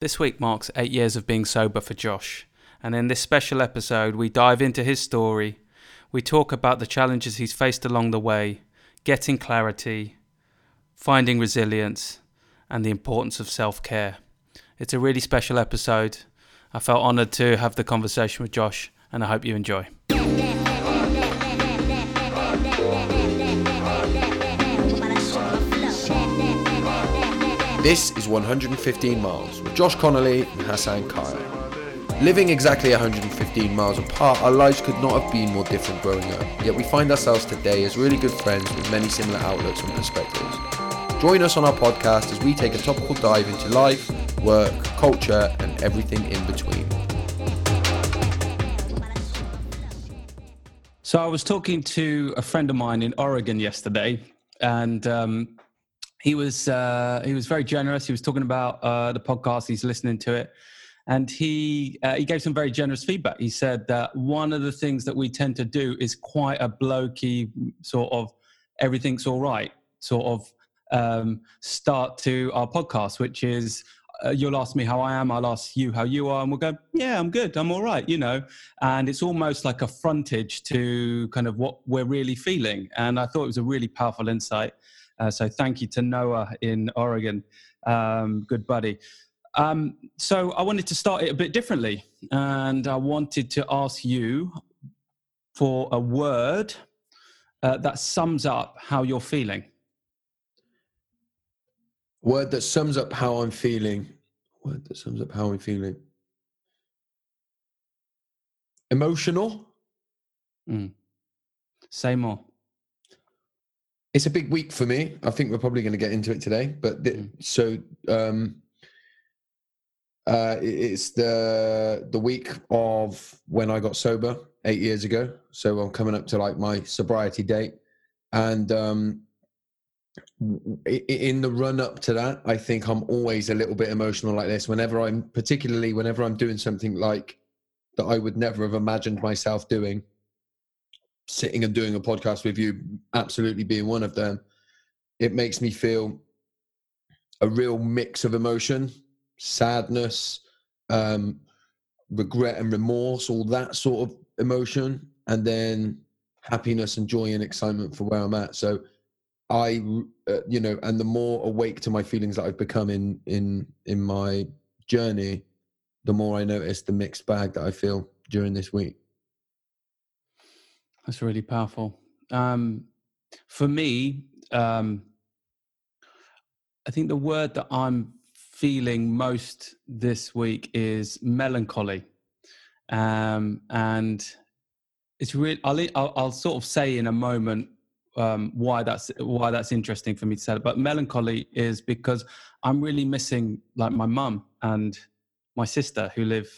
This week marks eight years of being sober for Josh, and in this special episode, we dive into his story. We talk about the challenges he's faced along the way, getting clarity, finding resilience, and the importance of self care. It's a really special episode. I felt honoured to have the conversation with Josh, and I hope you enjoy. This is 115 Miles with Josh Connolly and Hassan Kaya. Living exactly 115 miles apart, our lives could not have been more different growing up, yet we find ourselves today as really good friends with many similar outlooks and perspectives. Join us on our podcast as we take a topical dive into life, work, culture, and everything in between. So, I was talking to a friend of mine in Oregon yesterday, and um, he was uh, he was very generous. He was talking about uh, the podcast. He's listening to it, and he uh, he gave some very generous feedback. He said that one of the things that we tend to do is quite a blokey sort of everything's all right sort of um, start to our podcast, which is. Uh, you'll ask me how I am. I'll ask you how you are, and we'll go, "Yeah, I'm good. I'm all right," you know. And it's almost like a frontage to kind of what we're really feeling. And I thought it was a really powerful insight. Uh, so thank you to Noah in Oregon, um, good buddy. Um, so I wanted to start it a bit differently, and I wanted to ask you for a word uh, that sums up how you're feeling. Word that sums up how I'm feeling. Word that sums up how I'm feeling. Emotional. Mm. Say more it's a big week for me. I think we're probably going to get into it today. But mm. so um, uh, it's the the week of when I got sober eight years ago. So I'm coming up to like my sobriety date, and um, in the run up to that, I think I'm always a little bit emotional like this. Whenever I'm, particularly whenever I'm doing something like that, I would never have imagined myself doing sitting and doing a podcast with you, absolutely being one of them, it makes me feel a real mix of emotion, sadness, um, regret and remorse, all that sort of emotion, and then happiness and joy and excitement for where I'm at. So I, uh, you know, and the more awake to my feelings that I've become in in in my journey, the more I notice the mixed bag that I feel during this week. That's really powerful. Um, for me, um, I think the word that I'm feeling most this week is melancholy. Um, and it's really, I'll, I'll, I'll, sort of say in a moment um, why that's why that's interesting for me to say. But melancholy is because I'm really missing like my mum and my sister who live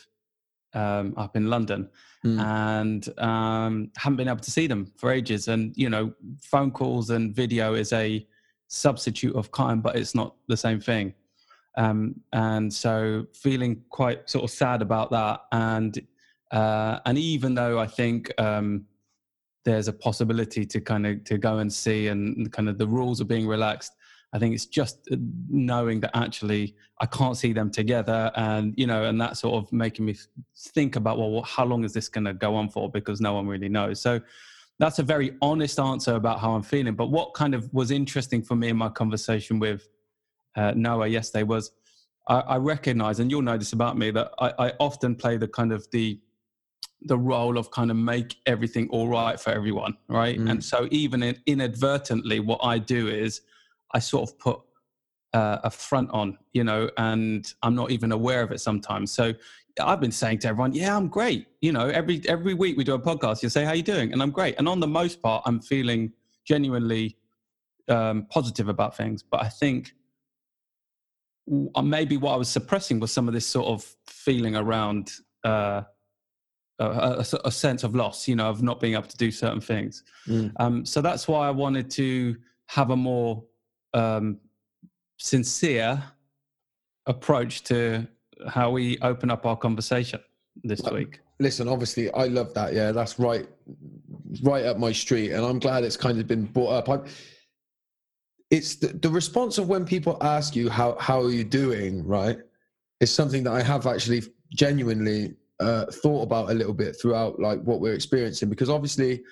um, up in London, mm. and um, haven't been able to see them for ages. And you know, phone calls and video is a substitute of kind, but it's not the same thing. Um, and so, feeling quite sort of sad about that. And uh, and even though I think um, there's a possibility to kind of to go and see, and kind of the rules are being relaxed. I think it's just uh, knowing that actually I can't see them together, and you know, and that sort of making me think about well, how long is this going to go on for? Because no one really knows. So that's a very honest answer about how I'm feeling. But what kind of was interesting for me in my conversation with uh, Noah yesterday was I, I recognize, and you'll know this about me, that I, I often play the kind of the the role of kind of make everything all right for everyone, right? Mm. And so even in, inadvertently, what I do is I sort of put uh, a front on, you know, and I'm not even aware of it sometimes. So I've been saying to everyone, "Yeah, I'm great." You know, every every week we do a podcast. You say, "How you doing?" And I'm great. And on the most part, I'm feeling genuinely um, positive about things. But I think uh, maybe what I was suppressing was some of this sort of feeling around uh, a, a, a, sense of loss, you know, of not being able to do certain things. Mm. Um, so that's why I wanted to have a more um, sincere approach to how we open up our conversation this week. Listen, obviously, I love that. Yeah, that's right, right up my street, and I'm glad it's kind of been brought up. I, it's the, the response of when people ask you how how are you doing, right? it's something that I have actually genuinely uh, thought about a little bit throughout like what we're experiencing because obviously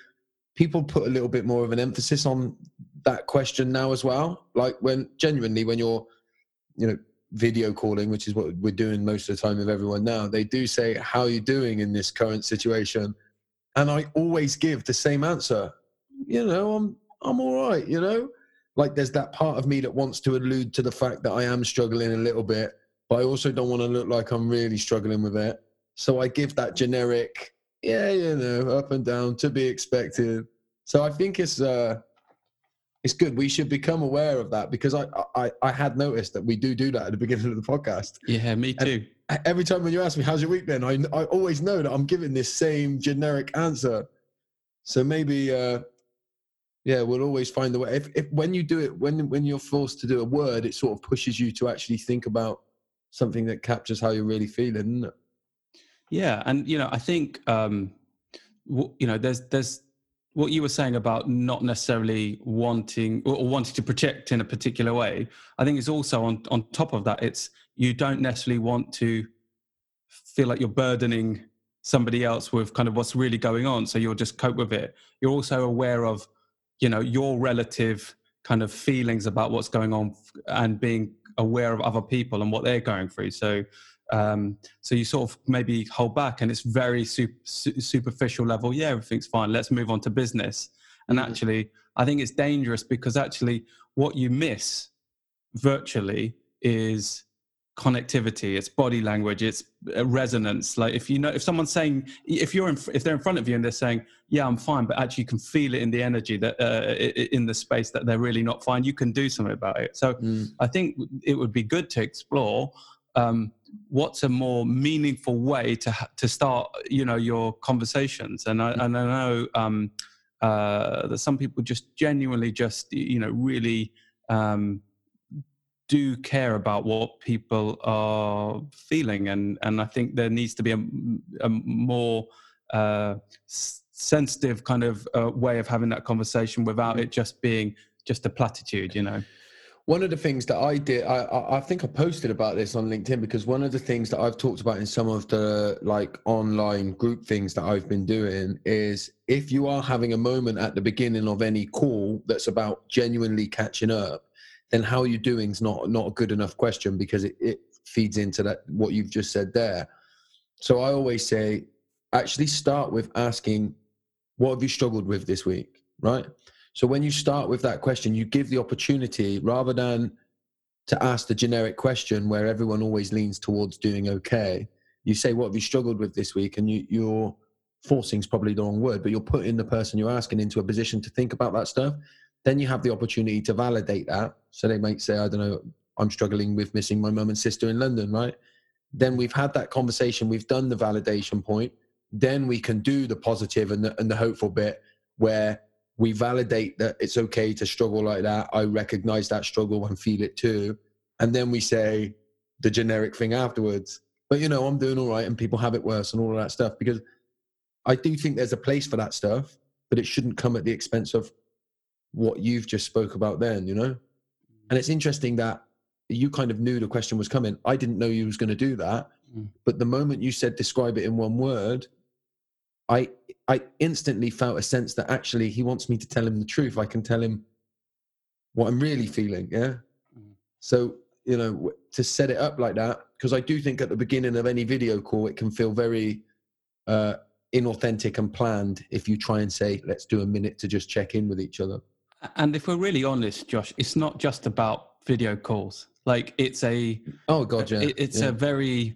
people put a little bit more of an emphasis on that question now as well. Like when genuinely when you're you know video calling, which is what we're doing most of the time with everyone now, they do say, "How are you doing in this current situation?" And I always give the same answer. You know, I'm I'm all right. You know, like there's that part of me that wants to allude to the fact that I am struggling a little bit, but I also don't want to look like I'm really struggling with it. So I give that generic, yeah, you know, up and down to be expected. So I think it's uh it's good. We should become aware of that because I, I, I had noticed that we do do that at the beginning of the podcast. Yeah, me too. And every time when you ask me, how's your week been? I, I always know that I'm giving this same generic answer. So maybe, uh, yeah, we'll always find a way. If, if when you do it, when, when you're forced to do a word, it sort of pushes you to actually think about something that captures how you're really feeling. Yeah. And, you know, I think, um, you know, there's, there's, what you were saying about not necessarily wanting or wanting to project in a particular way i think it's also on on top of that it's you don't necessarily want to feel like you're burdening somebody else with kind of what's really going on so you'll just cope with it you're also aware of you know your relative kind of feelings about what's going on and being aware of other people and what they're going through so um, so you sort of maybe hold back, and it's very super, superficial level. Yeah, everything's fine. Let's move on to business. And mm-hmm. actually, I think it's dangerous because actually, what you miss virtually is connectivity it's body language it's uh, resonance like if you know if someone's saying if you're in if they're in front of you and they're saying yeah i'm fine but actually you can feel it in the energy that uh, in the space that they're really not fine you can do something about it so mm. i think it would be good to explore um, what's a more meaningful way to to start you know your conversations? And i, and I know um, uh, that some people just genuinely just you know really um, do care about what people are feeling. And and i think there needs to be a, a more uh, sensitive kind of uh, way of having that conversation without mm-hmm. it just being just a platitude you know one of the things that I did, I, I think I posted about this on LinkedIn because one of the things that I've talked about in some of the like online group things that I've been doing is if you are having a moment at the beginning of any call that's about genuinely catching up, then how are you doing is not not a good enough question because it, it feeds into that what you've just said there. So I always say, actually start with asking, what have you struggled with this week, right? So when you start with that question, you give the opportunity rather than to ask the generic question where everyone always leans towards doing okay. You say, What have you struggled with this week? And you, you're forcing is probably the wrong word, but you're putting the person you're asking into a position to think about that stuff. Then you have the opportunity to validate that. So they might say, I don't know, I'm struggling with missing my mum and sister in London, right? Then we've had that conversation, we've done the validation point. Then we can do the positive and the, and the hopeful bit where we validate that it's okay to struggle like that. I recognize that struggle and feel it too. And then we say the generic thing afterwards. But you know, I'm doing all right and people have it worse and all of that stuff because I do think there's a place for that stuff, but it shouldn't come at the expense of what you've just spoke about then, you know? And it's interesting that you kind of knew the question was coming. I didn't know you was going to do that. Mm. But the moment you said describe it in one word, I I instantly felt a sense that actually he wants me to tell him the truth. I can tell him what I'm really feeling. Yeah. Mm. So you know to set it up like that because I do think at the beginning of any video call it can feel very uh, inauthentic and planned if you try and say let's do a minute to just check in with each other. And if we're really honest, Josh, it's not just about video calls. Like it's a oh god, yeah. it's yeah. a very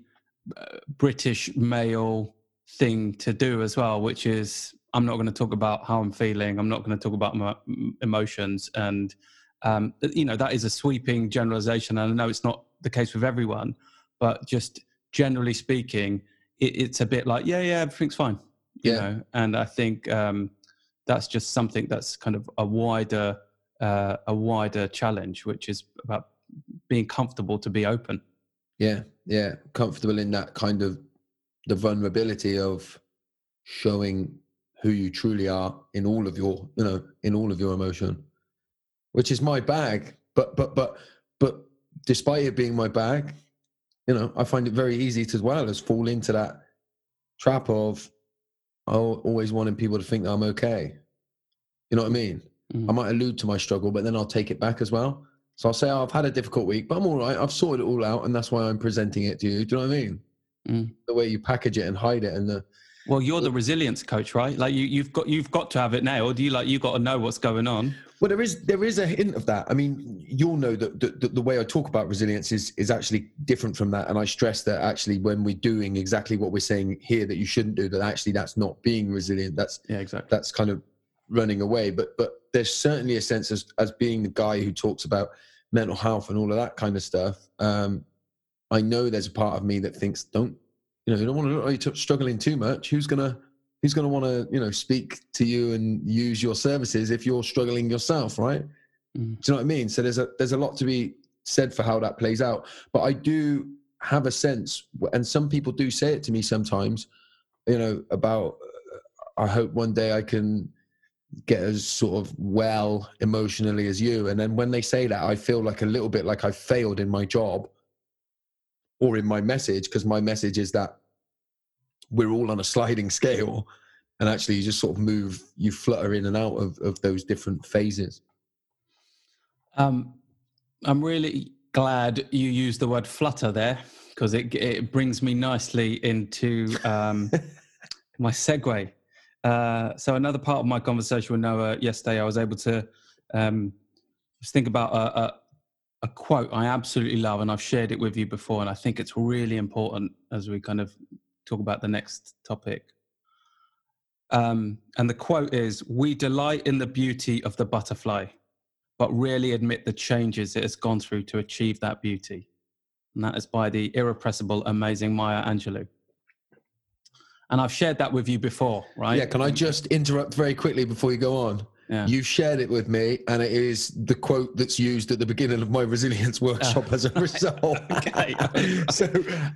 uh, British male thing to do as well, which is I'm not going to talk about how I'm feeling. I'm not going to talk about my emotions. And, um, you know, that is a sweeping generalization. And I know it's not the case with everyone, but just generally speaking, it, it's a bit like, yeah, yeah, everything's fine. You yeah. know, and I think um, that's just something that's kind of a wider, uh, a wider challenge, which is about being comfortable to be open. Yeah, yeah, comfortable in that kind of the vulnerability of showing who you truly are in all of your you know in all of your emotion which is my bag but but but but despite it being my bag you know, I find it very easy to as well as fall into that trap of oh, always wanting people to think I'm okay. You know what I mean? Mm. I might allude to my struggle, but then I'll take it back as well. So I'll say, oh, I've had a difficult week, but I'm all right. I've sorted it all out, and that's why I'm presenting it to you. Do you know what I mean? Mm. The way you package it and hide it, and the Well, you're the resilience coach, right? Like you, you've got you've got to have it now, or do you like you got to know what's going on? well, there is there is a hint of that. I mean, you'll know that the, the, the way I talk about resilience is is actually different from that, and I stress that actually when we're doing exactly what we're saying here that you shouldn't do, that actually that's not being resilient. That's Yeah, exactly. that's kind of running away. But but there's certainly a sense as as being the guy who talks about mental health and all of that kind of stuff. Um, I know there's a part of me that thinks, don't you know, you don't want to look like you're struggling too much. Who's gonna who's gonna want to you know speak to you and use your services if you're struggling yourself, right? Mm. Do you know what I mean? So there's a there's a lot to be said for how that plays out. But I do have a sense, and some people do say it to me sometimes, you know, about uh, I hope one day I can get as sort of well emotionally as you. And then when they say that, I feel like a little bit like I failed in my job or in my message, because my message is that we're all on a sliding scale. And actually, you just sort of move, you flutter in and out of, of those different phases. Um, I'm really glad you used the word flutter there because it it brings me nicely into um, my segue. Uh, so another part of my conversation with Noah yesterday, I was able to um, just think about a, a, a quote I absolutely love, and I've shared it with you before, and I think it's really important as we kind of talk about the next topic. Um, and the quote is We delight in the beauty of the butterfly, but rarely admit the changes it has gone through to achieve that beauty. And that is by the irrepressible, amazing Maya Angelou. And I've shared that with you before, right? Yeah, can I just interrupt very quickly before you go on? Yeah. You shared it with me, and it is the quote that's used at the beginning of my resilience workshop as a result. Okay. so,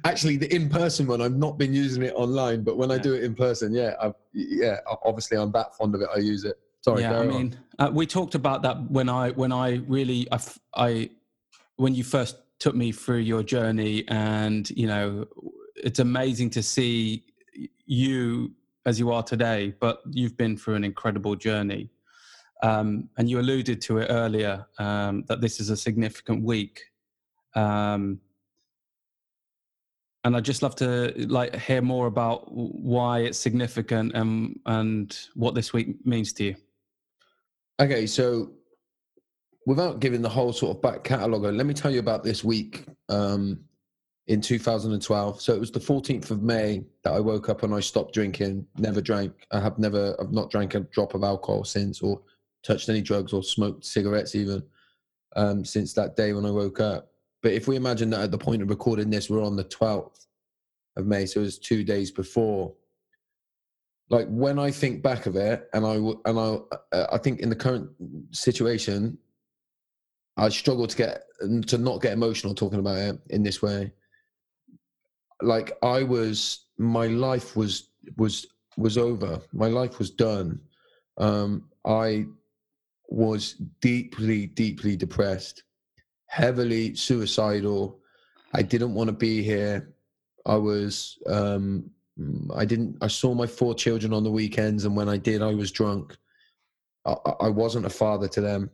actually, the in-person one, I've not been using it online, but when I do it in person, yeah, I've, yeah, obviously, I'm that fond of it. I use it. Sorry, yeah, I mean, uh, we talked about that when I when I really I, I- when you first took me through your journey, and you know, it's amazing to see you as you are today. But you've been through an incredible journey, um, and you alluded to it earlier um, that this is a significant week. Um, and I'd just love to like hear more about why it's significant and and what this week means to you. Okay, so without giving the whole sort of back catalogue, let me tell you about this week um, in 2012. So it was the 14th of May that I woke up and I stopped drinking. Never drank. I have never. I've not drank a drop of alcohol since, or touched any drugs, or smoked cigarettes even um, since that day when I woke up. But if we imagine that at the point of recording this, we're on the 12th of May, so it was two days before like when I think back of it, and I and I uh, I think in the current situation, I struggle to get to not get emotional talking about it in this way. Like I was, my life was was was over. My life was done. Um, I was deeply, deeply depressed, heavily suicidal. I didn't want to be here. I was um, I didn't. I saw my four children on the weekends, and when I did, I was drunk. I, I wasn't a father to them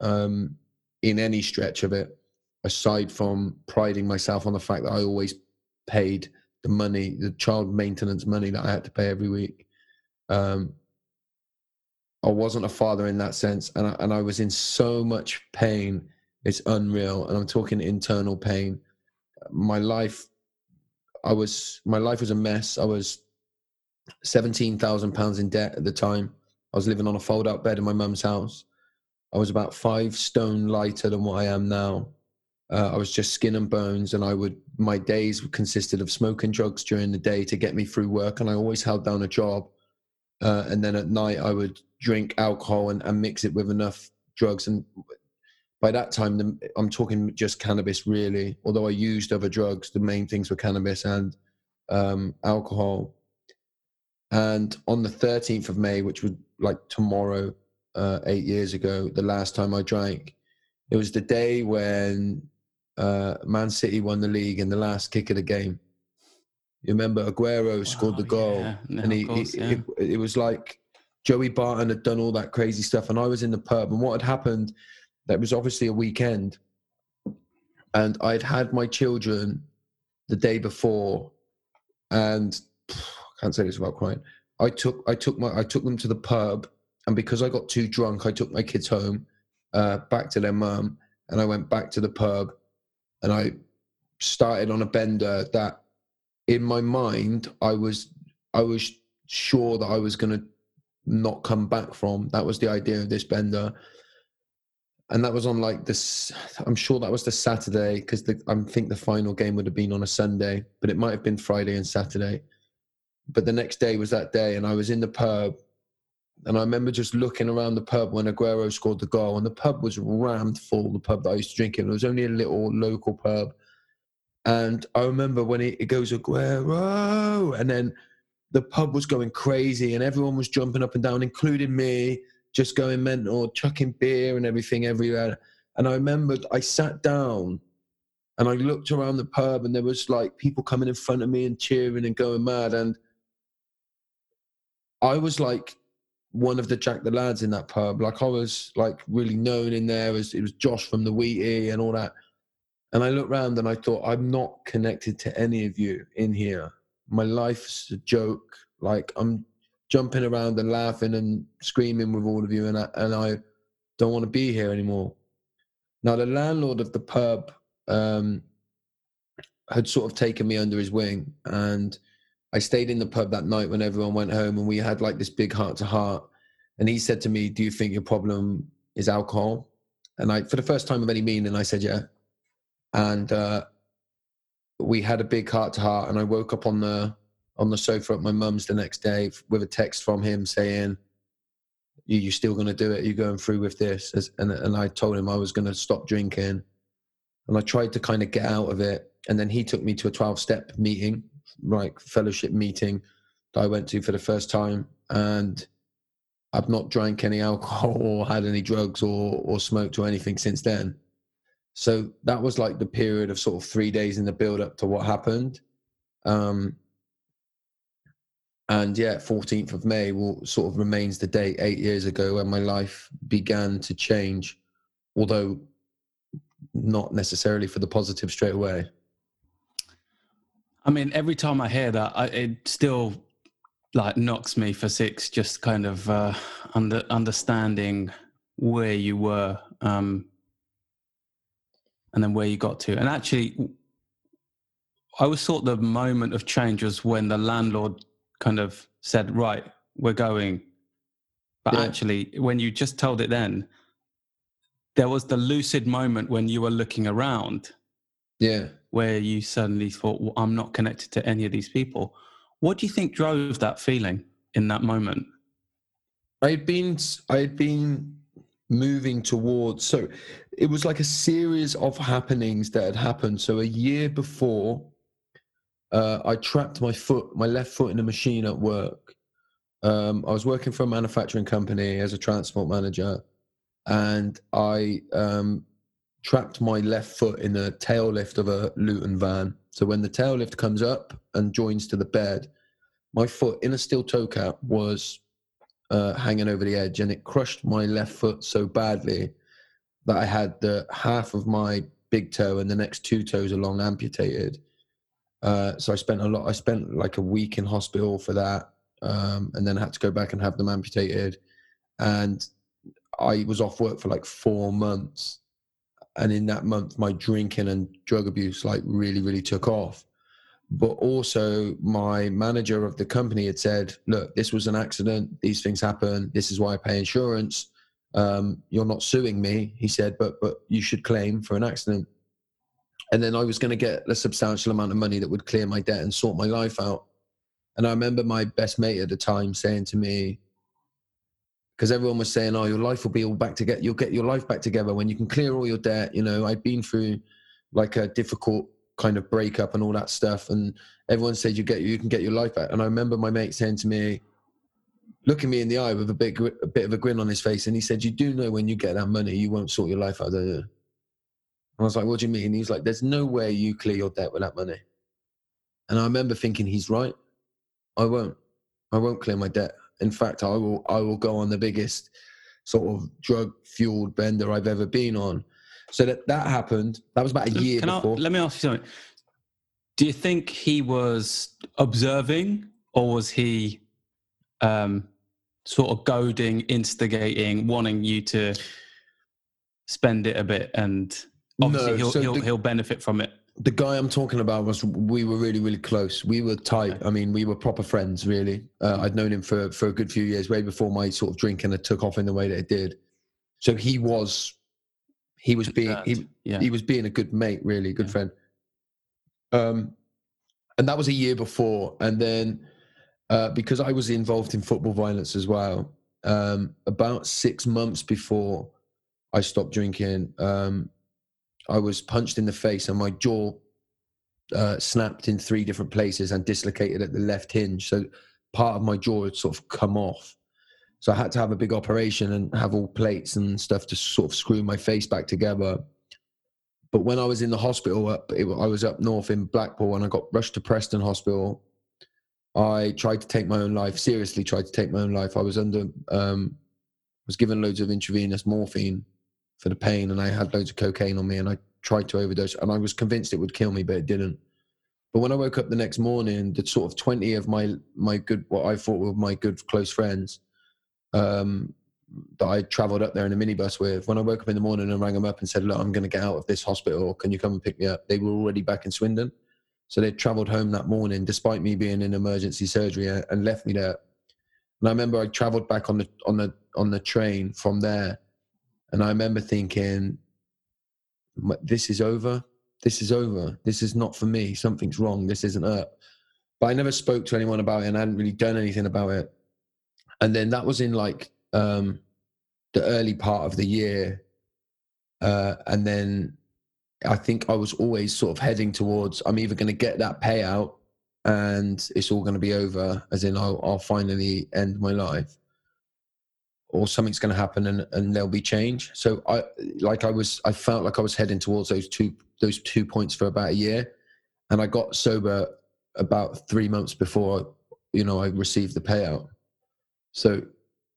um, in any stretch of it, aside from priding myself on the fact that I always paid the money, the child maintenance money that I had to pay every week. Um, I wasn't a father in that sense, and I, and I was in so much pain. It's unreal, and I'm talking internal pain. My life I was my life was a mess. I was seventeen thousand pounds in debt at the time. I was living on a fold out bed in my mum's house. I was about five stone lighter than what I am now. Uh, I was just skin and bones, and I would my days consisted of smoking drugs during the day to get me through work, and I always held down a job. Uh, and then at night, I would drink alcohol and, and mix it with enough drugs. And by that time, the, I'm talking just cannabis, really. Although I used other drugs, the main things were cannabis and um, alcohol. And on the 13th of May, which was like tomorrow, uh, eight years ago, the last time I drank, it was the day when uh, Man City won the league in the last kick of the game. You remember Aguero wow, scored the goal, yeah. no, and he, course, yeah. it, it was like Joey Barton had done all that crazy stuff, and I was in the pub. And what had happened? That was obviously a weekend, and I'd had my children the day before, and I can't say this without crying. I took I took my I took them to the pub, and because I got too drunk, I took my kids home, uh, back to their mum, and I went back to the pub, and I started on a bender that, in my mind, I was I was sure that I was going to not come back from. That was the idea of this bender. And that was on like this. I'm sure that was the Saturday because I think the final game would have been on a Sunday, but it might have been Friday and Saturday. But the next day was that day, and I was in the pub, and I remember just looking around the pub when Aguero scored the goal, and the pub was rammed full. The pub that I used to drink in, it was only a little local pub, and I remember when it, it goes Aguero, and then the pub was going crazy, and everyone was jumping up and down, including me, just going mental, chucking beer and everything everywhere. And I remembered I sat down and I looked around the pub and there was like people coming in front of me and cheering and going mad. And I was like one of the Jack the lads in that pub. Like I was like really known in there as it was Josh from the Wheatie and all that. And I looked around and I thought, I'm not connected to any of you in here. My life's a joke. Like I'm jumping around and laughing and screaming with all of you, and I, and I don't want to be here anymore. Now, the landlord of the pub um, had sort of taken me under his wing, and I stayed in the pub that night when everyone went home, and we had like this big heart to heart. And he said to me, "Do you think your problem is alcohol?" And I, for the first time of any meaning, I said, "Yeah." And uh, we had a big heart to heart, and I woke up on the on the sofa at my mum's the next day with a text from him saying, "You you still going to do it? Are you going through with this?" And and I told him I was going to stop drinking, and I tried to kind of get out of it. And then he took me to a twelve step meeting, like fellowship meeting, that I went to for the first time, and I've not drank any alcohol or had any drugs or or smoked or anything since then. So that was like the period of sort of three days in the build up to what happened. Um, and yeah, 14th of May will sort of remains the date eight years ago when my life began to change, although not necessarily for the positive straight away. I mean, every time I hear that, I, it still like knocks me for six. Just kind of uh, under understanding where you were, um, and then where you got to. And actually, I always thought the moment of change was when the landlord kind of said, "Right, we're going." But yeah. actually, when you just told it, then there was the lucid moment when you were looking around. Yeah. Where you suddenly thought, well, I'm not connected to any of these people. What do you think drove that feeling in that moment? I'd been, I'd been moving towards, so it was like a series of happenings that had happened. So a year before, uh, I trapped my foot, my left foot in a machine at work. Um, I was working for a manufacturing company as a transport manager, and I um, trapped my left foot in the tail lift of a Luton van. So when the tail lift comes up and joins to the bed, my foot in a steel toe cap was uh, hanging over the edge, and it crushed my left foot so badly that I had the half of my big toe and the next two toes along amputated. Uh, so I spent a lot. I spent like a week in hospital for that, um, and then had to go back and have them amputated. And I was off work for like four months, and in that month, my drinking and drug abuse like really, really took off. But also, my manager of the company had said, "Look, this was an accident. These things happen. This is why I pay insurance. Um, you're not suing me," he said, "but but you should claim for an accident." and then I was going to get a substantial amount of money that would clear my debt and sort my life out. And I remember my best mate at the time saying to me, because everyone was saying, "Oh, your life will be all back together. You'll get your life back together when you can clear all your debt." You know, I'd been through like a difficult kind of breakup and all that stuff, and everyone said you get you can get your life back. And I remember my mate saying to me, looking me in the eye with a big a bit of a grin on his face, and he said, "You do know when you get that money, you won't sort your life out, you?" I was like, what do you mean? He's like, there's no way you clear your debt with that money. And I remember thinking, he's right. I won't. I won't clear my debt. In fact, I will. I will go on the biggest sort of drug fueled bender I've ever been on. So that that happened. That was about a year Can before. I, let me ask you something. Do you think he was observing, or was he um, sort of goading, instigating, wanting you to spend it a bit, and obviously No, he'll so he'll, the- he'll benefit from it. the guy I'm talking about was we were really really close. We were tight. I mean, we were proper friends. Really, uh, I'd known him for for a good few years, way before my sort of drinking had took off in the way that it did. So he was, he was being he yeah. he was being a good mate, really good Yeah. friend. Um, and that was a year before, and then uh, because I was involved in football violence as well, um, about six months before I stopped drinking, um, I was punched in the face and my jaw uh, snapped in three different places and dislocated at the left hinge. So part of my jaw had sort of come off. So I had to have a big operation and have all plates and stuff to sort of screw my face back together. But when I was in the hospital, up, it, I was up north in Blackpool and I got rushed to Preston Hospital. I tried to take my own life. Seriously, tried to take my own life. I was under, um, was given loads of intravenous morphine for the pain, and I had loads of cocaine on me, and I tried to overdose, and I was convinced it would kill me, but it didn't. But when I woke up the next morning, the sort of twenty of my my good, what I thought were my good close friends, um, that I travelled up there in a minibus with. When I woke up in the morning and rang them up and said, "Look, I'm going to get out of this hospital. Can you come and pick me up?" They were already back in Swindon, so they travelled home that morning, despite me being in emergency surgery, uh, and left me there. And I remember I travelled back on the on the on the train from there, and I remember thinking, "This is over. This is over. This is not for me. Something's wrong. This isn't up." But I never spoke to anyone about it, and I hadn't really done anything about it. And then that was in like um, the early part of the year, uh, and then I think I was always sort of heading towards I'm either going to get that payout and it's all going to be over, as in I'll, I'll finally end my life, or something's going to happen and, and there'll be change. So I like I was I felt like I was heading towards those two those two points for about a year, and I got sober about three months before you know I received the payout. So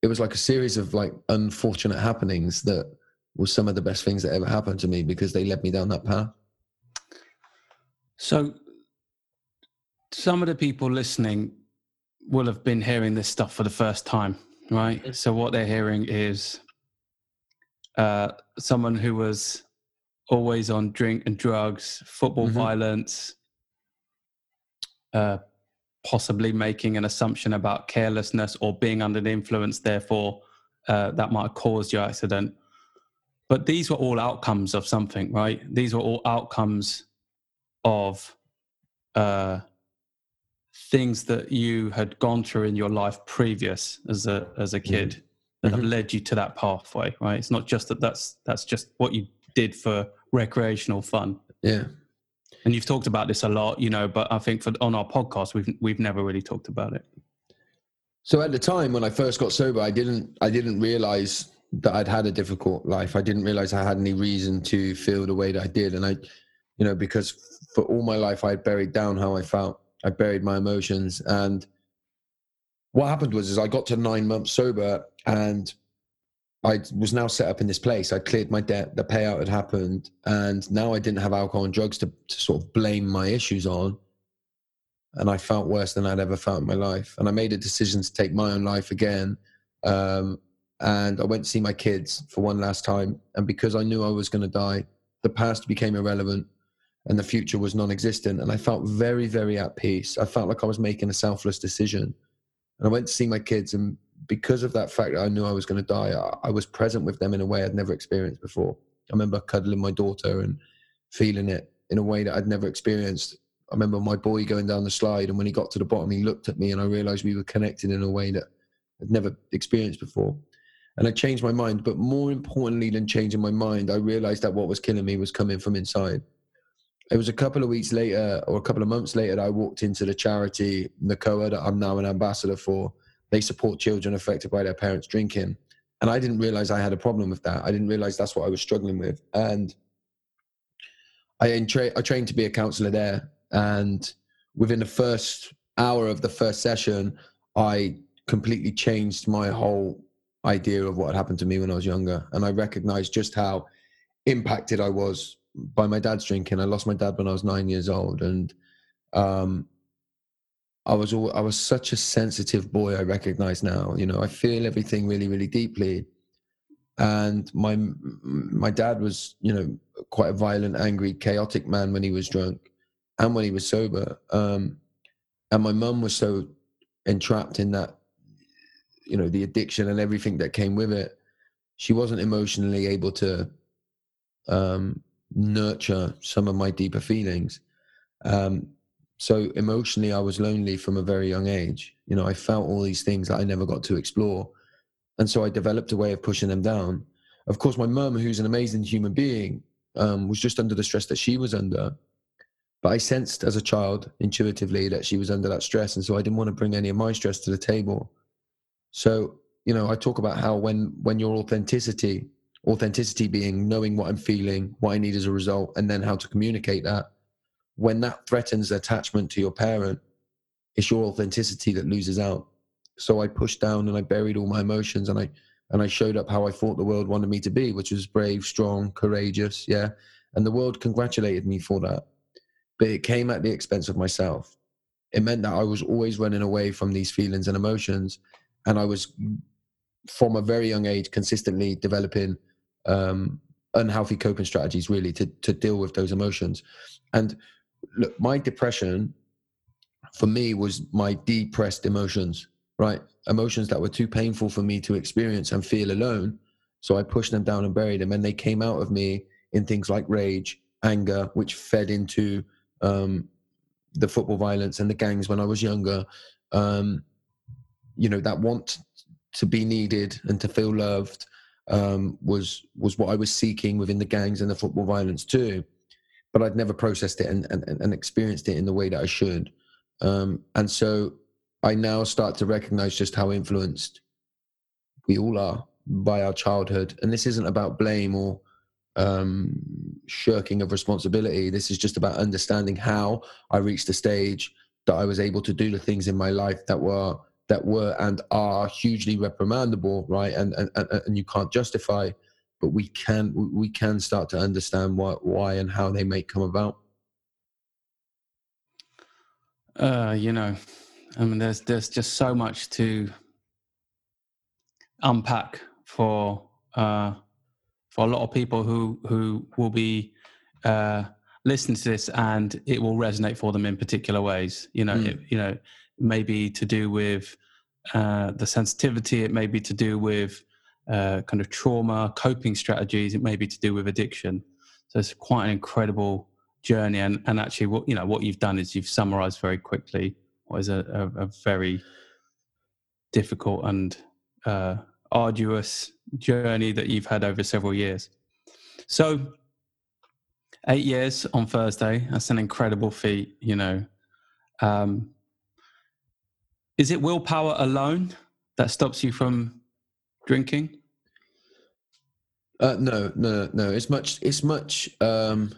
it was like a series of like unfortunate happenings that were some of the best things that ever happened to me because they led me down that path. So, some of the people listening will have been hearing this stuff for the first time, right? So, what they're hearing is uh, someone who was always on drink and drugs, football Mhm. violence, uh, possibly making an assumption about carelessness or being under the influence, therefore, uh, that might have caused your accident. But these were all outcomes of something, right? These were all outcomes of uh, things that you had gone through in your life previous as a as a kid that have Mhm. led you to that pathway, right? It's not just that that's that's just what you did for recreational fun. Yeah. And you've talked about this a lot, you know, but I think for on our podcast we've we've never really talked about it. So at the time when I first got sober, I didn't I didn't realize that I'd had a difficult life. I didn't realize I had any reason to feel the way that I did, and I, you know, because for all my life I had buried down how I felt. I buried my emotions, and what happened was is I got to nine months sober, and I was now set up in this place. I cleared my debt. The payout had happened, and now I didn't have alcohol and drugs to, to sort of blame my issues on. And I felt worse than I'd ever felt in my life. And I made a decision to take my own life again. Um, and I went to see my kids for one last time. And because I knew I was going to die, the past became irrelevant and the future was non existent. And I felt very, very at peace. I felt like I was making a selfless decision. And I went to see my kids. And because of that fact that I knew I was going to die, I, I was present with them in a way I'd never experienced before. I remember cuddling my daughter and feeling it in a way that I'd never experienced. I remember my boy going down the slide, and when he got to the bottom, he looked at me, and I realized we were connected in a way that I'd never experienced before. And I changed my mind. But more importantly than changing my mind, I realized that what was killing me was coming from inside. It was a couple of weeks later, or a couple of months later, I walked into the charity NACOA that I'm now an ambassador for. They support children affected by their parents drinking. And I didn't realize I had a problem with that. I didn't realize that's what I was struggling with. And I, tra- I trained to be a counselor there. And within the first hour of the first session, I completely changed my whole idea of what had happened to me when I was younger. And I recognized just how impacted I was by my dad's drinking. I lost my dad when I was nine years old. And um, I was all, I was such a sensitive boy. I recognize now, you know, I feel everything really, really deeply. And my my dad was, you know, quite a violent, angry, chaotic man when he was drunk, and when he was sober. Um, and my mum was so entrapped in that, you know, the addiction and everything that came with it. She wasn't emotionally able to um, nurture some of my deeper feelings. Um, so emotionally, I was lonely from a very young age. You know, I felt all these things that I never got to explore. And so I developed a way of pushing them down. Of course, my mum, who's an amazing human being, um, was just under the stress that she was under. But I sensed as a child intuitively that she was under that stress. And so I didn't want to bring any of my stress to the table. So, you know, I talk about how when when your authenticity, authenticity being knowing what I'm feeling, what I need as a result, and then how to communicate that when that threatens attachment to your parent, it's your authenticity that loses out. So I pushed down and I buried all my emotions and I and I showed up how I thought the world wanted me to be, which was brave, strong, courageous, yeah. And the world congratulated me for that. But it came at the expense of myself. It meant that I was always running away from these feelings and emotions. And I was from a very young age consistently developing um, unhealthy coping strategies really to to deal with those emotions. And look, my depression for me was my depressed emotions, right? Emotions that were too painful for me to experience and feel alone. So I pushed them down and buried them, and they came out of me in things like rage, anger, which fed into um, the football violence and the gangs when I was younger. Um, you know, that want to be needed and to feel loved um, was was what I was seeking within the gangs and the football violence too but I'd never processed it and, and, and experienced it in the way that I should. Um, and so I now start to recognize just how influenced we all are by our childhood. And this isn't about blame or um, shirking of responsibility. This is just about understanding how I reached the stage that I was able to do the things in my life that were that were and are hugely reprimandable, right? And and and you can't justify but we can we can start to understand what why and how they may come about uh you know i mean there's there's just so much to unpack for uh for a lot of people who who will be uh listening to this and it will resonate for them in particular ways you know mm. it, you know maybe to do with uh the sensitivity it may be to do with uh, kind of trauma, coping strategies. It may be to do with addiction. So it's quite an incredible journey. And, and actually, what you know, what you've done is you've summarised very quickly what is a, a, a very difficult and uh, arduous journey that you've had over several years. So, eight years on Thursday. That's an incredible feat. You know, um, is it willpower alone that stops you from drinking? Uh, no, no, no. It's much. It's much um,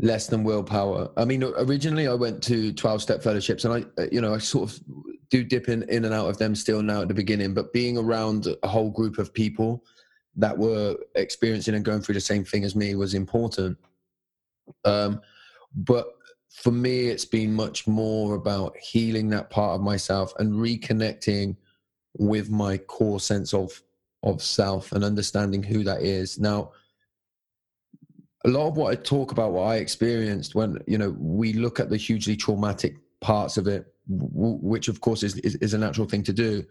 less than willpower. I mean, originally I went to twelve step fellowships, and I, uh, you know, I sort of do dip in, in and out of them still now at the beginning. But being around a whole group of people that were experiencing and going through the same thing as me was important. Um, but for me, it's been much more about healing that part of myself and reconnecting with my core sense of of self and understanding who that is. Now, a lot of what I talk about, what I experienced when, you know, we look at the hugely traumatic parts of it, which of course is, is, is a natural thing to do.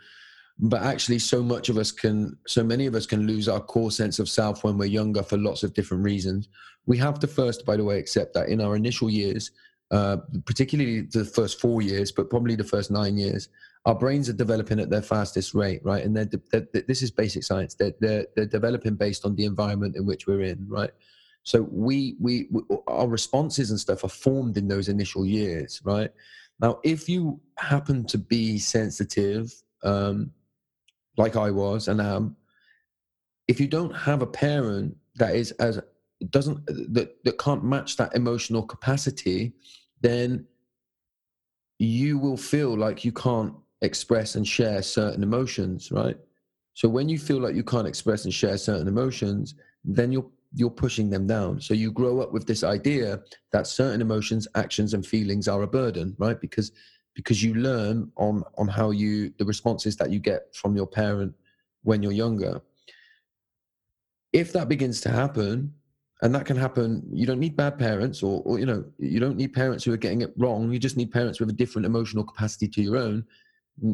But actually, so much of us can, so many of us can lose our core sense of self when we're younger for lots of different reasons. We have to first, by the way, accept that in our initial years, uh, particularly the first four years, but probably the first nine years, our brains are developing at their fastest rate, right? And they're, they're, they're, this is basic science. They're, they're, they're developing based on the environment in which we're in, right? So we, we, we, our responses and stuff are formed in those initial years, right? Now, if you happen to be sensitive, um, like I was and am, if you don't have a parent that is as doesn't that that can't match that emotional capacity, then you will feel like you can't express and share certain emotions, right? So when you feel like you can't express and share certain emotions, then you're you're pushing them down. So you grow up with this idea that certain emotions, actions, and feelings are a burden, right? Because because you learn on on how you the responses that you get from your parent when you're younger. If that begins to happen, and that can happen, you don't need bad parents, or, or you know, you don't need parents who are getting it wrong. You just need parents with a different emotional capacity to your own.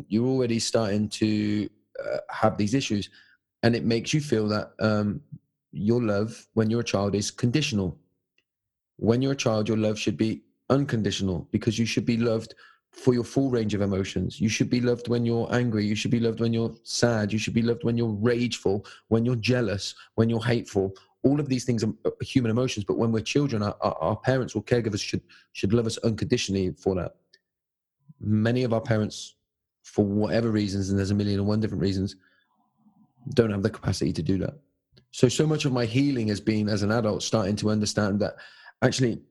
You're already starting to uh, have these issues, and it makes you feel that um, your love when you're a child is conditional. When you're a child, your love should be unconditional because you should be loved for your full range of emotions. You should be loved when you're angry. You should be loved when you're sad. You should be loved when you're rageful, when you're jealous, when you're hateful. All of these things are human emotions, but when we're children, our, our parents or caregivers should should love us unconditionally for that. Many of our parents, for whatever reasons, and there's a million and one different reasons, don't have the capacity to do that. So, so much of my healing has been as an adult starting to understand that actually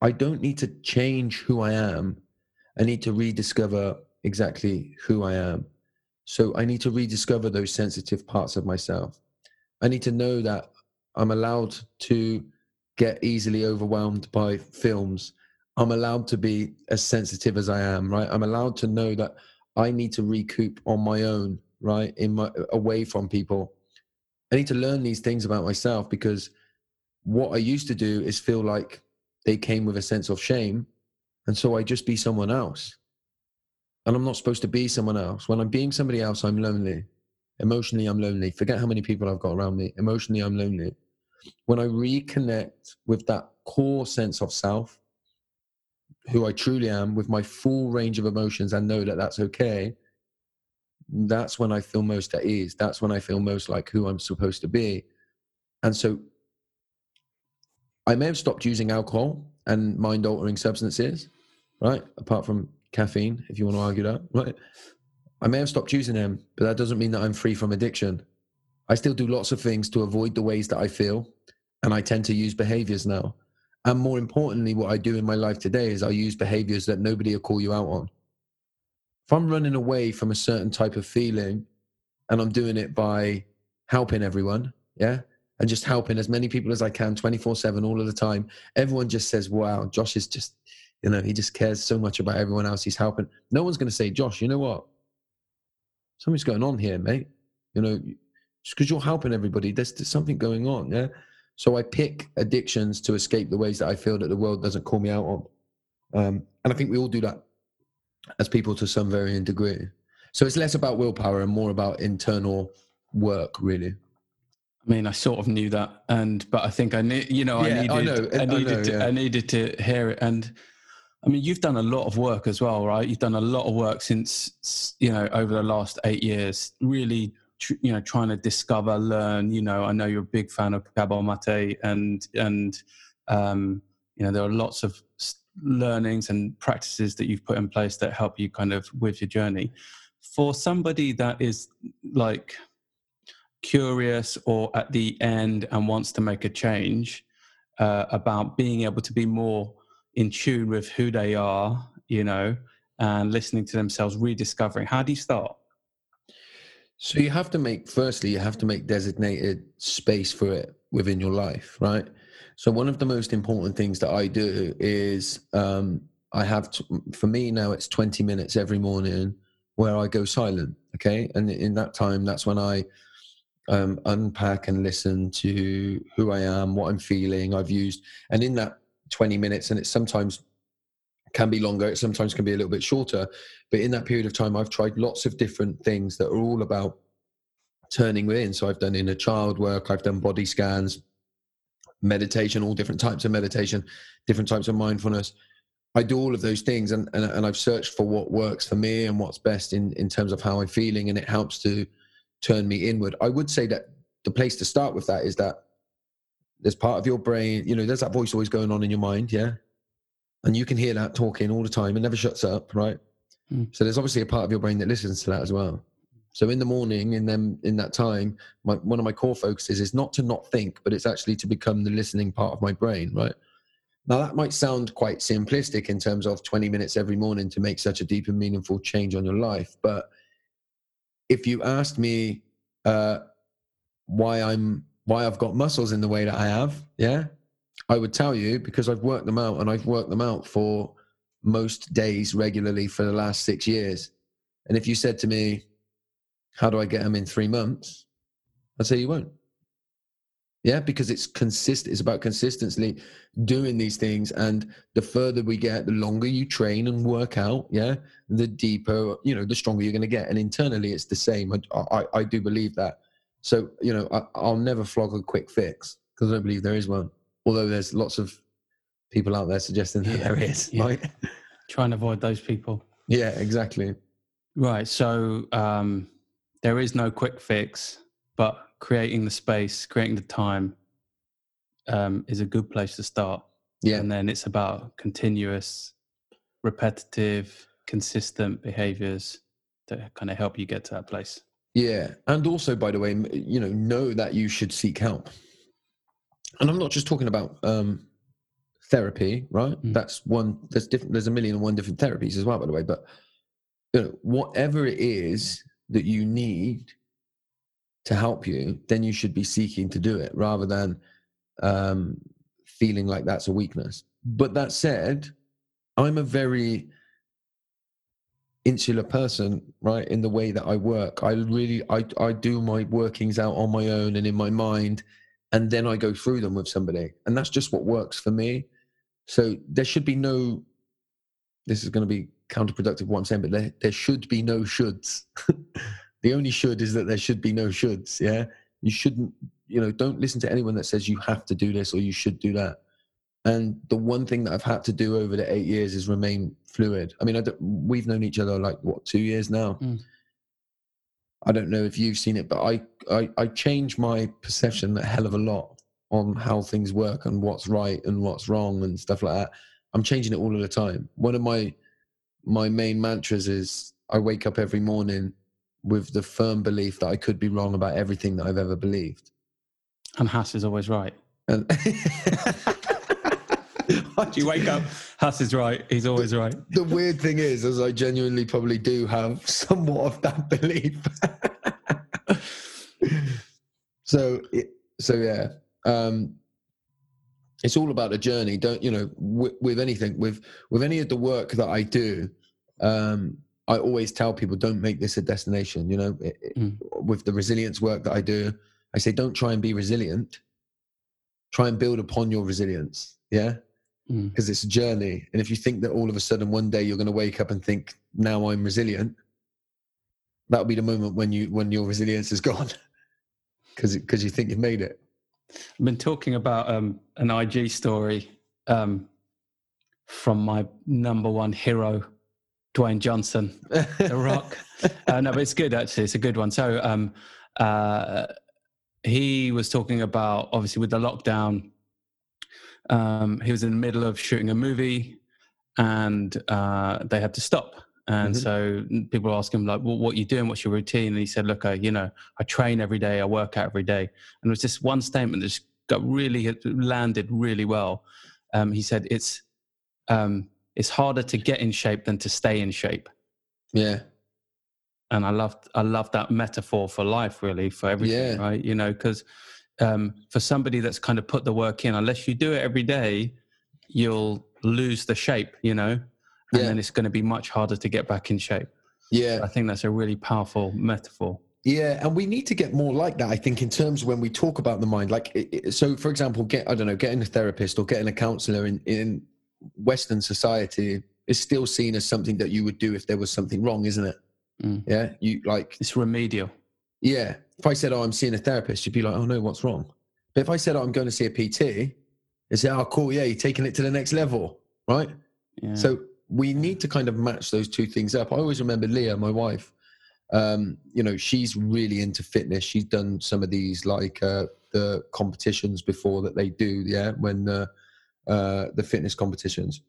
I don't need to change who I am. I need to rediscover exactly who I am. So I need to rediscover those sensitive parts of myself. I need to know that I'm allowed to get easily overwhelmed by films. I'm allowed to be as sensitive as I am, right? I'm allowed to know that I need to recoup on my own, right? In my away from people. I need to learn these things about myself because what I used to do is feel like they came with a sense of shame. And so I just be someone else. And I'm not supposed to be someone else. When I'm being somebody else, I'm lonely. Emotionally, I'm lonely. Forget how many people I've got around me. Emotionally, I'm lonely. When I reconnect with that core sense of self, who I truly am, with my full range of emotions, and know that that's okay, that's when I feel most at ease. That's when I feel most like who I'm supposed to be. And so I may have stopped using alcohol and mind altering substances, right? Apart from caffeine, if you want to argue that, right? I may have stopped using them, but that doesn't mean that I'm free from addiction. I still do lots of things to avoid the ways that I feel, and I tend to use behaviors now. And more importantly, what I do in my life today is I use behaviors that nobody will call you out on. If I'm running away from a certain type of feeling and I'm doing it by helping everyone, yeah, and just helping as many people as I can 24 7 all of the time. Everyone just says, wow, Josh is just, you know, he just cares so much about everyone else he's helping. No one's going to say, Josh, you know what? Something's going on here, mate. You know, just because you're helping everybody, there's, there's something going on. Yeah. So I pick addictions to escape the ways that I feel that the world doesn't call me out on. Um, and I think we all do that as people to some varying degree. So it's less about willpower and more about internal work, really. I mean, I sort of knew that, and but I think I need, you know, Yeah, I I needed, I, I needed, know, to, yeah. I needed to hear it, and I mean, you've done a lot of work as well, right? You've done a lot of work since, you know, over the last eight years, really, you know, trying to discover, learn. You know, I know you're a big fan of Gabor Mate, and and um, you know, there are lots of learnings and practices that you've put in place that help you kind of with your journey. For somebody that is like curious or at the end and wants to make a change uh, about being able to be more in tune with who they are, you know, and listening to themselves, rediscovering. How do you start? So you have to make, firstly, you have to make designated space for it within your life, right? So one of the most important things that I do is um, I have, to, for me now, it's 20 minutes every morning where I go silent. Okay. And in that time, that's when I um, unpack and listen to who I am, what I'm feeling. I've used, and in that 20 minutes, and it's sometimes can be longer, it sometimes can be a little bit shorter. But in that period of time, I've tried lots of different things that are all about turning within. So I've done inner child work, I've done body scans, meditation, all different types of meditation, different types of mindfulness. I do all of those things and, and, and I've searched for what works for me and what's best in, in terms of how I'm feeling, and it helps to turn me inward. I would say that the place to start with that is that there's part of your brain, you know, there's that voice always going on in your mind, yeah? And you can hear that talking all the time. It never shuts up, right? Mm. So there's obviously a part of your brain that listens to that as well. So in the morning, in them in that time, my, one of my core focuses is not to not think, but it's actually to become the listening part of my brain, right? Now that might sound quite simplistic in terms of 20 minutes every morning to make such a deep and meaningful change on your life, but if you asked me uh, why I'm why I've got muscles in the way that I have, yeah, I would tell you because I've worked them out and I've worked them out for most days regularly for the last six years. And if you said to me, How do I get them in three months? I'd say you won't. Yeah, because it's consistent. It's about consistently doing these things, and the further we get, the longer you train and work out. Yeah, the deeper, you know, the stronger you're going to get. And internally, it's the same. I, I, I do believe that. So, you know, I, I'll never flog a quick fix because I don't believe there is one. Although there's lots of people out there suggesting that Yeah, there is. yeah. Right? Try and avoid those people. Yeah, exactly. Right. So um, there is no quick fix, but creating the space, creating the time um, is a good place to start. Yeah, And then it's about continuous, repetitive, consistent behaviors that kind of help you get to that place. yeah. And also, by the way, you know, know that you should seek help. And I'm not just talking about um, therapy, right? Mm. That's one. There's different. There's a million and one different therapies as well, by the way. But you know, whatever it is that you need to help you, then you should be seeking to do it rather than um, feeling like that's a weakness. But that said, I'm a very insular person, right? In the way that I work, I really, I, I do my workings out on my own and in my mind, and then I go through them with somebody, and that's just what works for me. So there should be no. This is going to be counterproductive what I'm saying, but there, there should be no shoulds. the only should is that there should be no shoulds. Yeah, you shouldn't. You know, don't listen to anyone that says you have to do this or you should do that. And the one thing that I've had to do over the eight years is remain fluid. I mean, I we've known each other like what two years now. Mm. I don't know if you've seen it, but I, I I change my perception a hell of a lot on how things work and what's right and what's wrong and stuff like that. I'm changing it all of the time. One of my my main mantras is I wake up every morning with the firm belief that I could be wrong about everything that I've ever believed. And Hass is always right. And Do you wake up, Huss is right. He's always right. the weird thing is, as I genuinely probably do have somewhat of that belief. so, so yeah, um, it's all about a journey. Don't you know? With, with anything, with with any of the work that I do, um, I always tell people, don't make this a destination. You know, It- it- Mm. with the resilience work that I do, I say, don't try and be resilient. Try and build upon your resilience. Yeah Mm. because it's a journey. And if you think that all of a sudden one day you're going to wake up and think, "Now I'm resilient," that'll be the moment when you when your resilience is gone, because because you think you've made it. I've been talking about um, an IG story um, from my number one hero, Dwayne Johnson, The Rock. uh, no, but it's good actually. It's a good one. So um, uh, he was talking about obviously with the lockdown. Um, he was in the middle of shooting a movie, and uh, they had to stop. And Mhm. so people ask him like, well, "What are you doing? What's your routine?" And he said, "Look, I, you know, I train every day. I work out every day." And it was just one statement that just got really landed really well. Um, he said, "It's um, it's harder to get in shape than to stay in shape." Yeah, and I loved I love that metaphor for life, really, for everything, Yeah. right? You know, because um, for somebody that's kind of put the work in, unless you do it every day, you'll lose the shape, you know, and Yeah. then it's going to be much harder to get back in shape. yeah, I think that's a really powerful metaphor. yeah. And we need to get more like that. I think in terms of when we talk about the mind, like so, for example, get I don't know, getting a therapist or getting a counselor in in Western society is still seen as something that you would do if there was something wrong, isn't it? Mm. Yeah, you like It's remedial. Yeah. If I said, "Oh, I'm seeing a therapist," you'd be like, "Oh no, what's wrong?" But if I said, oh, "I'm going to see a PT," they say, "Oh, cool, yeah, you're taking it to the next level, right?" Yeah. So we need to kind of match those two things up. I always remember Leah, my wife. Um, you know, she's really into fitness. She's done some of these like uh, the competitions before that they do. Yeah, when uh, uh, the fitness competitions.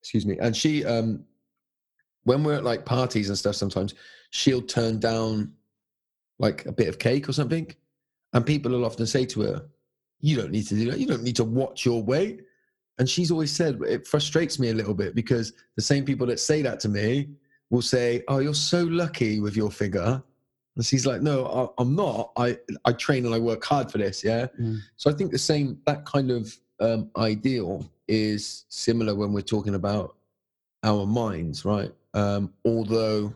Excuse me. And she, um, when we're at like parties and stuff, sometimes she'll turn down like a bit of cake or something, and people will often say to her, "You don't need to do that. You don't need to watch your weight." And she's always said it frustrates me a little bit because the same people that say that to me will say, "Oh, you're so lucky with your figure," and she's like, "No, I, am not. I I train and I work hard for this." Yeah. Mm. So I think the same that kind of um, ideal is similar when we're talking about our minds, right? Um, although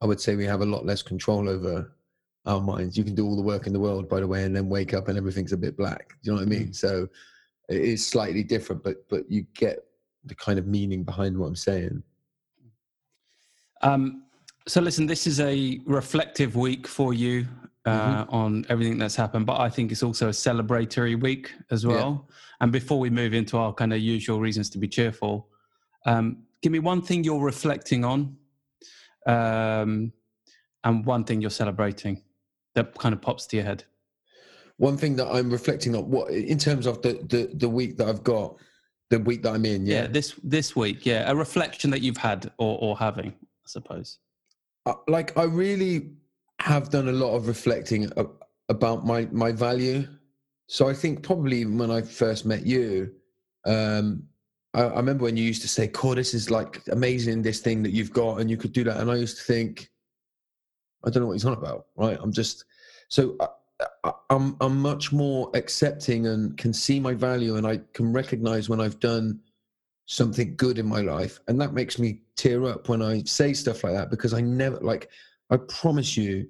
I would say we have a lot less control over our minds. You can do all the work in the world, by the way, and then wake up and everything's a bit black. Do you know what I mean? Mm. So it is slightly different, but but you get the kind of meaning behind what I'm saying. Um, so listen, this is a reflective week for you uh, mm-hmm. on everything that's happened, but I think it's also a celebratory week as well. Yeah. And before we move into our kind of usual reasons to be cheerful, um, give me one thing you're reflecting on, um, and one thing you're celebrating that kind of pops to your head. One thing that I'm reflecting on, what in terms of the the, the week that I've got, the week that I'm in, yeah? yeah, this this week, yeah, a reflection that you've had or or having, I suppose. Uh, like I really have done a lot of reflecting about my my value. So I think probably when I first met you, um, I, I, remember when you used to say, "Core, this is like amazing, this thing that you've got, and you could do that." And I used to think, I don't know what he's on about, right? I'm just so I, I'm I'm much more accepting and can see my value, and I can recognize when I've done something good in my life, and that makes me tear up when I say stuff like that because I never like. I promise you,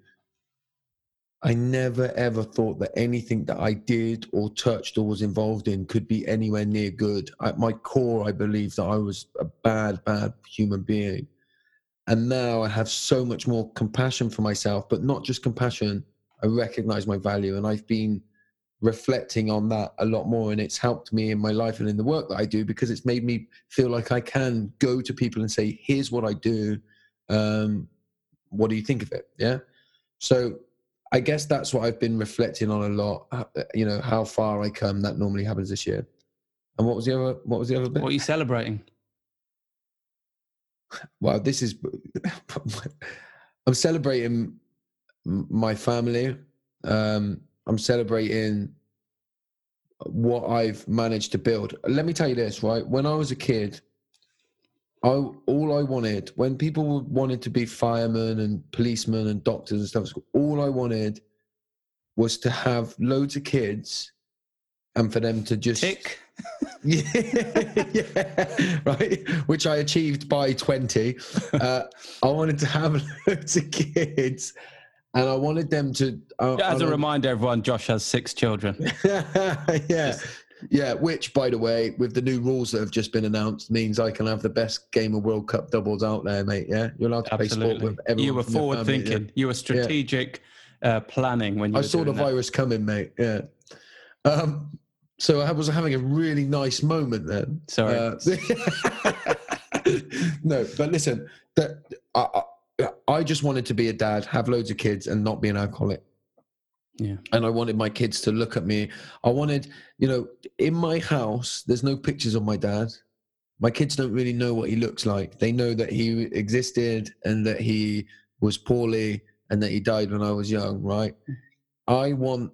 I never ever thought that anything that I did or touched or was involved in could be anywhere near good. At my core, I believe that I was a bad, bad human being. And now I have so much more compassion for myself, but not just compassion. I recognize my value and I've been reflecting on that a lot more. And it's helped me in my life and in the work that I do because it's made me feel like I can go to people and say, here's what I do. Um, what do you think of it? Yeah. So I guess that's what I've been reflecting on a lot. Uh, you know how far I come. That normally happens this year. And what was the other? What was the other bit? What are you celebrating? Well, this is. I'm celebrating my family. Um, I'm celebrating what I've managed to build. Let me tell you this, right? When I was a kid, I all I wanted when people wanted to be firemen and policemen and doctors and stuff, all I wanted was to have loads of kids and for them to just tick. yeah, yeah, right. Which I achieved by twenty. Uh, I wanted to have loads of kids, and I wanted them to. Uh, As a reminder, everyone, Josh has six children. yeah, yeah, which, by the way, with the new rules that have just been announced, means I can have the best game of World Cup doubles out there, mate. Yeah, you're allowed to Absolutely. play sport with everyone. You were forward family, thinking. Yeah. You were strategic yeah. uh, planning when you. I saw the that. virus coming, mate. Yeah. Um, so I was having a really nice moment then. Sorry. Uh, no, but listen, that I, I, I just wanted to be a dad, have loads of kids, and not be an alcoholic. Yeah. And I wanted my kids to look at me. I wanted, you know, in my house, there's no pictures of my dad. My kids don't really know what he looks like. They know that he existed and that he was poorly and that he died when I was young, right? Mm. I want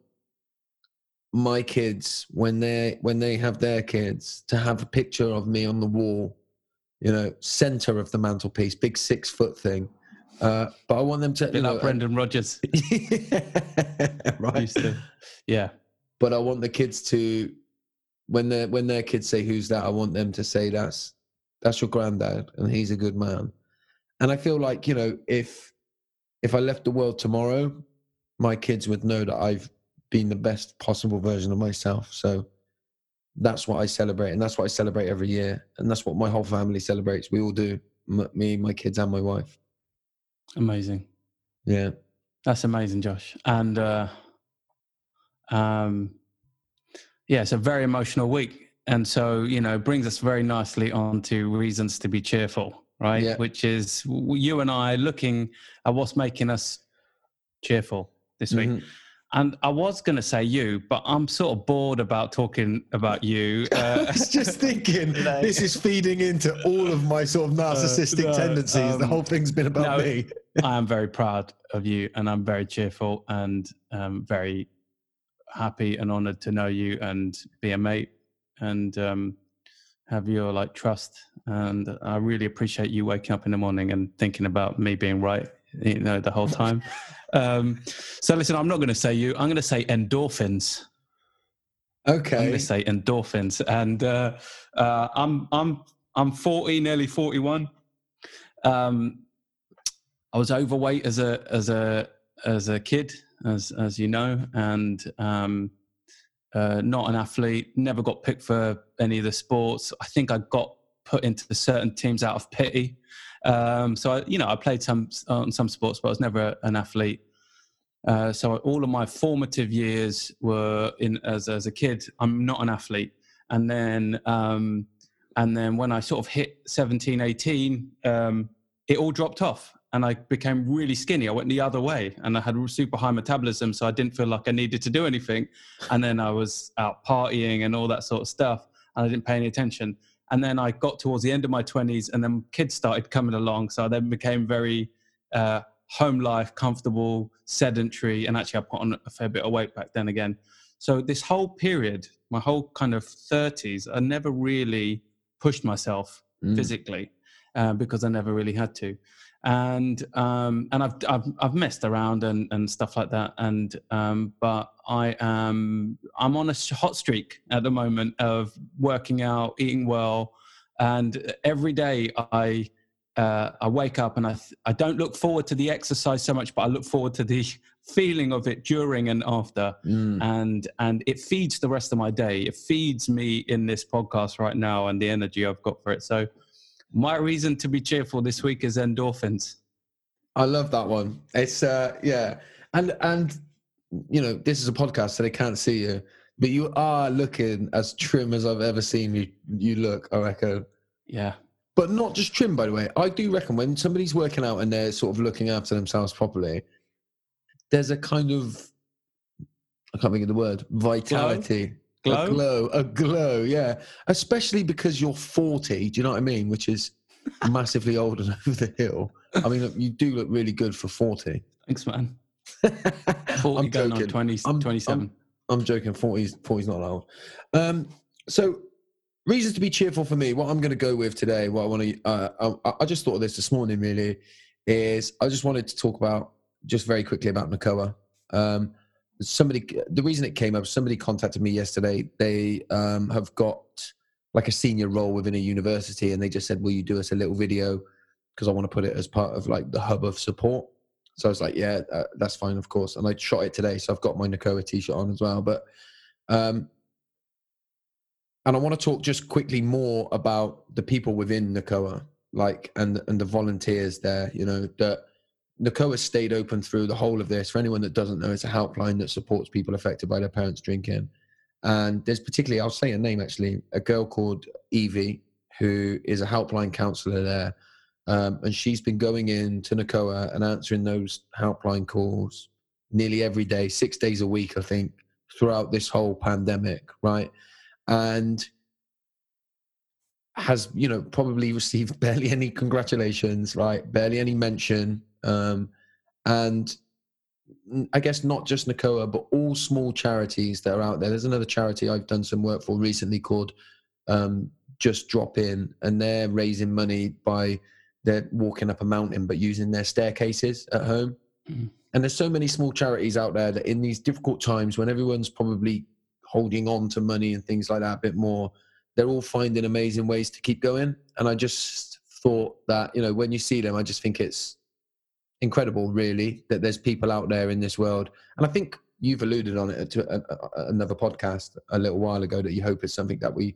my kids when they when they have their kids to have a picture of me on the wall, you know, center of the mantelpiece, big six foot thing uh, but I want them to. you know, like Brendan Rodgers. right. To, yeah. But I want the kids to, when their when their kids say, "Who's that?" I want them to say, "That's that's your granddad, and he's a good man." And I feel like you know, if if I left the world tomorrow, my kids would know that I've been the best possible version of myself. So that's what I celebrate, and that's what I celebrate every year, and that's what my whole family celebrates. We all do, me, my kids, and my wife. Amazing. Yeah. That's amazing, Josh. And uh, um, yeah, it's a very emotional week. And so, you know, brings us very nicely on to reasons to be cheerful, right? Yeah. Which is you and I looking at what's making us cheerful this week. Mm-hmm. And I was going to say you, but I'm sort of bored about talking about you. Uh, I was just thinking, this is feeding into all of my sort of uh, narcissistic uh, no, tendencies. Um, the whole thing's been about no, me. I am very proud of you, and I'm very cheerful and um, very happy and honored to know you and be a mate and um, have your like trust. And I really appreciate you waking up in the morning and thinking about me being right, you know, the whole time. Um, so listen, I'm not going to say you. I'm going to say endorphins. Okay. I'm going to say endorphins, and uh, uh, I'm I'm I'm 40, nearly 41. Um, I was overweight as a as a as a kid, as as you know, and um, uh, not an athlete. Never got picked for any of the sports. I think I got put into certain teams out of pity. Um, so I, you know, I played some on some sports, but I was never an athlete. Uh, so all of my formative years were in as as a kid. I'm not an athlete, and then um, and then when I sort of hit 17, 18, um, it all dropped off, and I became really skinny. I went the other way, and I had super high metabolism, so I didn't feel like I needed to do anything. And then I was out partying and all that sort of stuff, and I didn't pay any attention. And then I got towards the end of my 20s, and then kids started coming along. So I then became very uh, home life, comfortable, sedentary, and actually I put on a fair bit of weight back then again. So this whole period, my whole kind of 30s, I never really pushed myself mm. physically uh, because I never really had to. And um, and I've, I've I've messed around and, and stuff like that. And um, but I am I'm on a hot streak at the moment of working out, eating well, and every day I uh, I wake up and I th- I don't look forward to the exercise so much, but I look forward to the feeling of it during and after, mm. and and it feeds the rest of my day. It feeds me in this podcast right now and the energy I've got for it. So my reason to be cheerful this week is endorphins. I love that one. It's uh yeah, and and you know this is a podcast, so they can't see you, but you are looking as trim as I've ever seen you. You look, I reckon. Yeah, but not just trim, by the way. I do reckon when somebody's working out and they're sort of looking after themselves properly, there's a kind of I can't think of the word vitality. Glow? A glow, a glow, yeah. Especially because you're 40, do you know what I mean? Which is massively old and over the hill. I mean, you do look really good for 40. Thanks, man. 40 I'm going joking. on 20, I'm, 27. I'm, I'm joking. 40's, 40's not old. Um, so reasons to be cheerful for me. What I'm going to go with today, what I want to, uh, I, I, just thought of this this morning. Really, is I just wanted to talk about just very quickly about NACOA. Um, somebody, the reason it came up, somebody contacted me yesterday. They um, have got like a senior role within a university, and they just said, "Will you do us a little video?" Because I want to put it as part of like the hub of support. So I was like, "Yeah, uh, that's fine, of course." And I shot it today, so I've got my NACOA t-shirt on as well. But um, and I want to talk just quickly more about the people within NACOA, like and and the volunteers there. You know that NACOA stayed open through the whole of this. For anyone that doesn't know, it's a helpline that supports people affected by their parents drinking. And there's particularly, I'll say a name actually, a girl called Evie, who is a helpline counselor there. Um, and she's been going in to NACOA and answering those helpline calls nearly every day, six days a week, I think, throughout this whole pandemic, right? and has you know probably received barely any congratulations right barely any mention um, and i guess not just NACOA but all small charities that are out there there's another charity i've done some work for recently called um, just drop in and they're raising money by they're walking up a mountain but using their staircases at home mm. and there's so many small charities out there that in these difficult times when everyone's probably holding on to money and things like that a bit more. They're all finding amazing ways to keep going. And I just thought that, you know, when you see them, I just think it's incredible, really, that there's people out there in this world. And I think you've alluded on it to a, a, another podcast a little while ago that you hope is something that we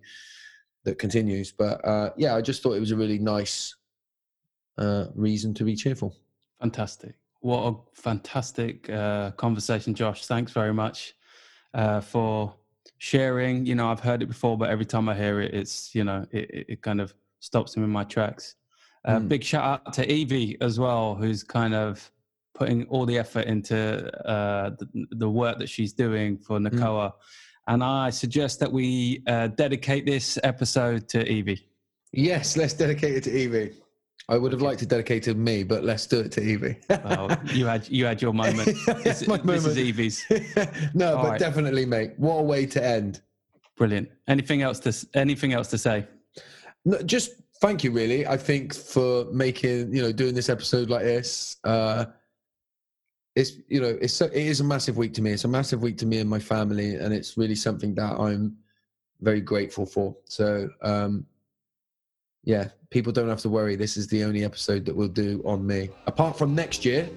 that continues. But uh, yeah, I just thought it was a really nice uh, reason to be cheerful. Fantastic. What a fantastic uh, conversation, Josh. Thanks very much uh, for sharing. You know, I've heard it before, but every time I hear it, it's you know, it, it kind of stops me in my tracks. Uh, mm. Big shout out to Evie as well, who's kind of putting all the effort into uh, the, the, work that she's doing for mm. NACOA. Mm. And I suggest that we uh, dedicate this episode to Evie. Yes, let's dedicate it to Evie. I would have liked to dedicate it to me, but let's do it to Evie. well, you had you had your moment. this, my moment. this is Evie's. no, All but right. definitely, mate. What a way to end. Brilliant. Anything else to anything else to say? No, just thank you. Really, I think for making you know doing this episode like this. Uh, it's you know it's so, it is a massive week to me. It's a massive week to me and my family, and it's really something that I'm very grateful for. So um, yeah, people don't have to worry. This is the only episode that we'll do on me, apart from next year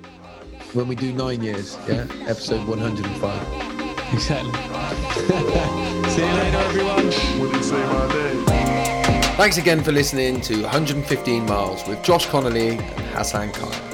when we do nine years. Yeah, episode 105. Exactly. See you later, everyone. What do you say my day? Thanks again for listening to 115 Miles with Josh Connolly and Hassan Khan.